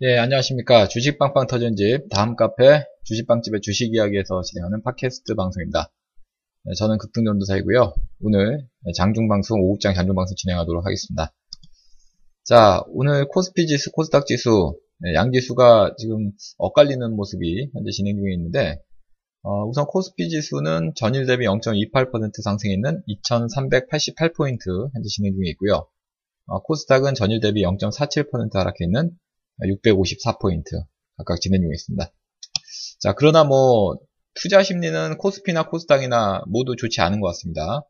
예, 안녕하십니까. 주식빵빵 터전집, 다음 카페, 주식빵집의 주식 이야기에서 진행하는 팟캐스트 방송입니다. 네, 저는 급등전도사이고요. 오늘 장중방송, 오후장 장중방송 진행하도록 하겠습니다. 자, 오늘 코스피 지수, 코스닥 지수, 네, 양지수가 지금 엇갈리는 모습이 현재 진행 중에 있는데, 어, 우선 코스피 지수는 전일 대비 0.28% 상승했는 2388포인트 현재 진행 중에 있고요. 어, 코스닥은 전일 대비 0.47% 하락해 있는 654포인트 각각 진행 중에 있습니다. 자, 그러나 뭐 투자 심리는 코스피나 코스닥이나 모두 좋지 않은 것 같습니다.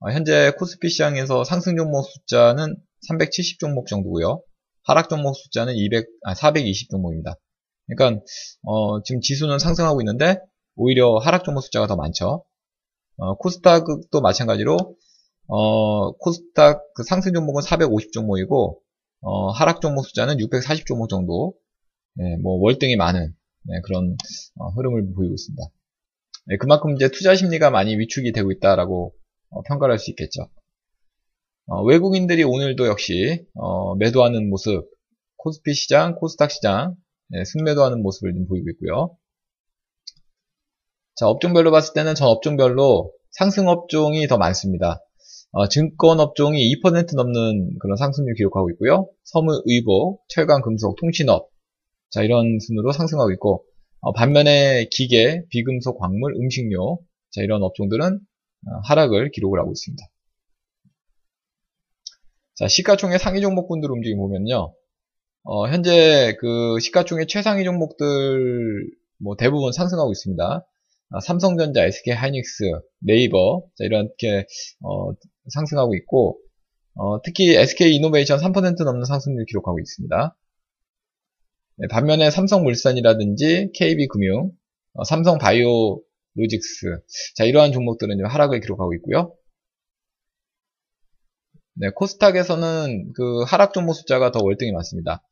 어, 현재 코스피 시장에서 상승 종목 숫자는 370 종목 정도고요. 하락 종목 숫자는 200, 아, 420 종목입니다. 그러니까 어, 지금 지수는 상승하고 있는데 오히려 하락 종목 숫자가 더 많죠. 어, 코스닥도 마찬가지로 어, 코스닥 그 상승 종목은 450 종목이고 어, 하락 종목 숫자는 640 종목 정도, 네, 뭐 월등히 많은 네, 그런 어, 흐름을 보이고 있습니다. 네, 그만큼 이제 투자 심리가 많이 위축이 되고 있다라고 어, 평가를 할수 있겠죠. 어, 외국인들이 오늘도 역시 어, 매도하는 모습, 코스피 시장, 코스닥 시장 네, 순매도하는 모습을 좀 보이고 있고요. 자, 업종별로 봤을 때는 전 업종별로 상승 업종이 더 많습니다. 어, 증권 업종이 2% 넘는 그런 상승률 기록하고 있고요. 섬유, 의복, 철강, 금속, 통신업 자 이런 순으로 상승하고 있고 어, 반면에 기계, 비금속, 광물, 음식료 자 이런 업종들은 어, 하락을 기록을 하고 있습니다. 자 시가총액 상위 종목군들 움직임 보면요. 어, 현재 그 시가총액 최상위 종목들 뭐 대부분 상승하고 있습니다. 아, 삼성전자, SK 하이닉스, 네이버 자, 이렇게 어, 상승하고 있고 어, 특히 SK 이노베이션 3% 넘는 상승률 기록하고 있습니다. 네, 반면에 삼성물산이라든지 KB금융, 어, 삼성바이오로직스 자 이러한 종목들은 하락을 기록하고 있고요. 네, 코스닥에서는 그 하락 종목 숫자가 더 월등히 많습니다.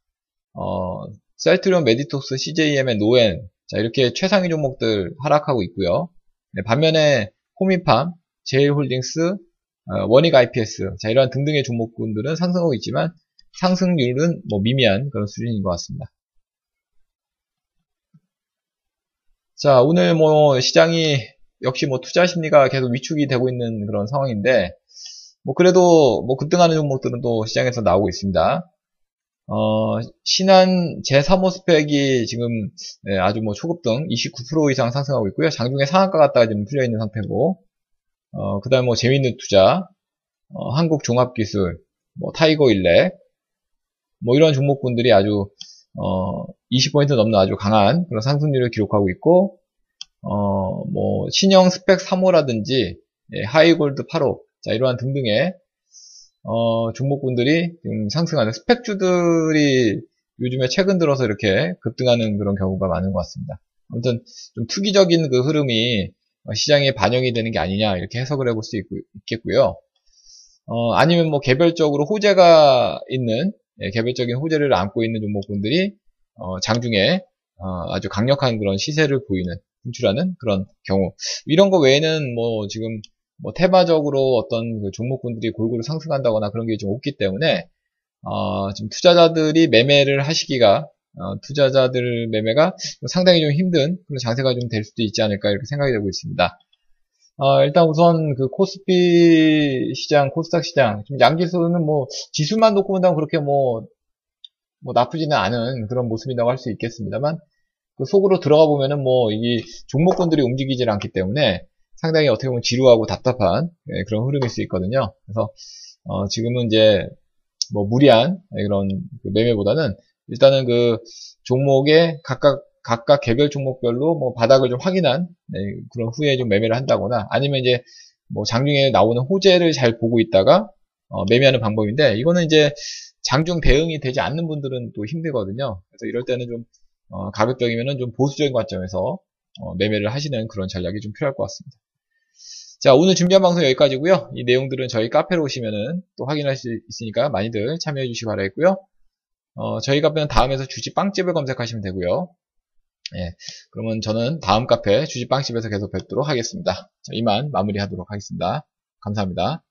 어, 셀트리온, 메디톡스, CJ E&M, 로엔 자 이렇게 최상위 종목들 하락하고 있고요. 네, 반면에 코미팜, 제일홀딩스, 어, 원익 IPS, 자, 이러한 등등의 종목군들은 상승하고 있지만 상승률은 뭐 미미한 그런 수준인 것 같습니다. 자, 오늘 뭐 시장이 역시 뭐 투자 심리가 계속 위축이 되고 있는 그런 상황인데, 뭐 그래도 뭐 급등하는 종목들은 또 시장에서 나오고 있습니다. 어, 신한 제3호 스팩이 지금 네, 아주 뭐 초급등 29% 이상 상승하고 있고요. 장중에 상한가 갔다가 지금 풀려 있는 상태고, 어, 그 다음 뭐 제미니투자, 어, 한국 종합기술, 뭐 타이거 일렉, 뭐 이런 종목군들이 아주, 어, 20포인트 넘는 아주 강한 그런 상승률을 기록하고 있고, 어, 뭐, 신영 스팩 3호라든지, 예, 하이골드 8호, 자, 이러한 등등의, 어, 종목군들이 지금 상승하는 스펙주들이 요즘에 최근 들어서 이렇게 급등하는 그런 경우가 많은 것 같습니다. 아무튼 좀 투기적인 그 흐름이 어, 시장에 반영이 되는 게 아니냐 이렇게 해석을 해볼 수 있, 겠고요 어, 아니면 뭐 개별적으로 호재가 있는 예, 개별적인 호재를 안고 있는 종목군들이 어, 장중에 어, 아주 강력한 그런 시세를 보이는 진출하는 그런 경우 이런 거 외에는 뭐 지금 뭐 테마적으로 어떤 그 종목군들이 골고루 상승한다거나 그런 게 좀 없기 때문에 어, 지금 투자자들이 매매를 하시기가 어, 투자자들 매매가 상당히 좀 힘든 그런 장세가 좀 될 수도 있지 않을까 이렇게 생각이 되고 있습니다. 어, 일단 우선 그 코스피 시장, 코스닥 시장, 좀 양지수는 뭐 지수만 놓고 본다면 그렇게 뭐, 뭐 나쁘지는 않은 그런 모습이라고 할 수 있겠습니다만 그 속으로 들어가 보면은 뭐 이게 종목군들이 움직이질 않기 때문에 상당히 어떻게 보면 지루하고 답답한 예, 그런 흐름일 수 있거든요. 그래서 어, 지금은 이제 뭐 무리한 그런 그 매매보다는 일단은 그 종목의 각각 각각 개별 종목별로 뭐 바닥을 좀 확인한 네, 그런 후에 좀 매매를 한다거나 아니면 이제 뭐 장중에 나오는 호재를 잘 보고 있다가 어, 매매하는 방법인데 이거는 이제 장중 대응이 되지 않는 분들은 또 힘들거든요. 그래서 이럴 때는 좀 어, 가급적이면은 좀 보수적인 관점에서 어, 매매를 하시는 그런 전략이 좀 필요할 것 같습니다. 자 오늘 준비한 방송 여기까지고요. 이 내용들은 저희 카페로 오시면은 또 확인할 수 있으니까 많이들 참여해 주시기 바라겠고요. 어, 저희 카페는 다음에서 주식 빵집을 검색하시면 되고요. 예, 그러면 저는 다음 카페 주식 빵집에서 계속 뵙도록 하겠습니다. 자, 이만 마무리하도록 하겠습니다. 감사합니다.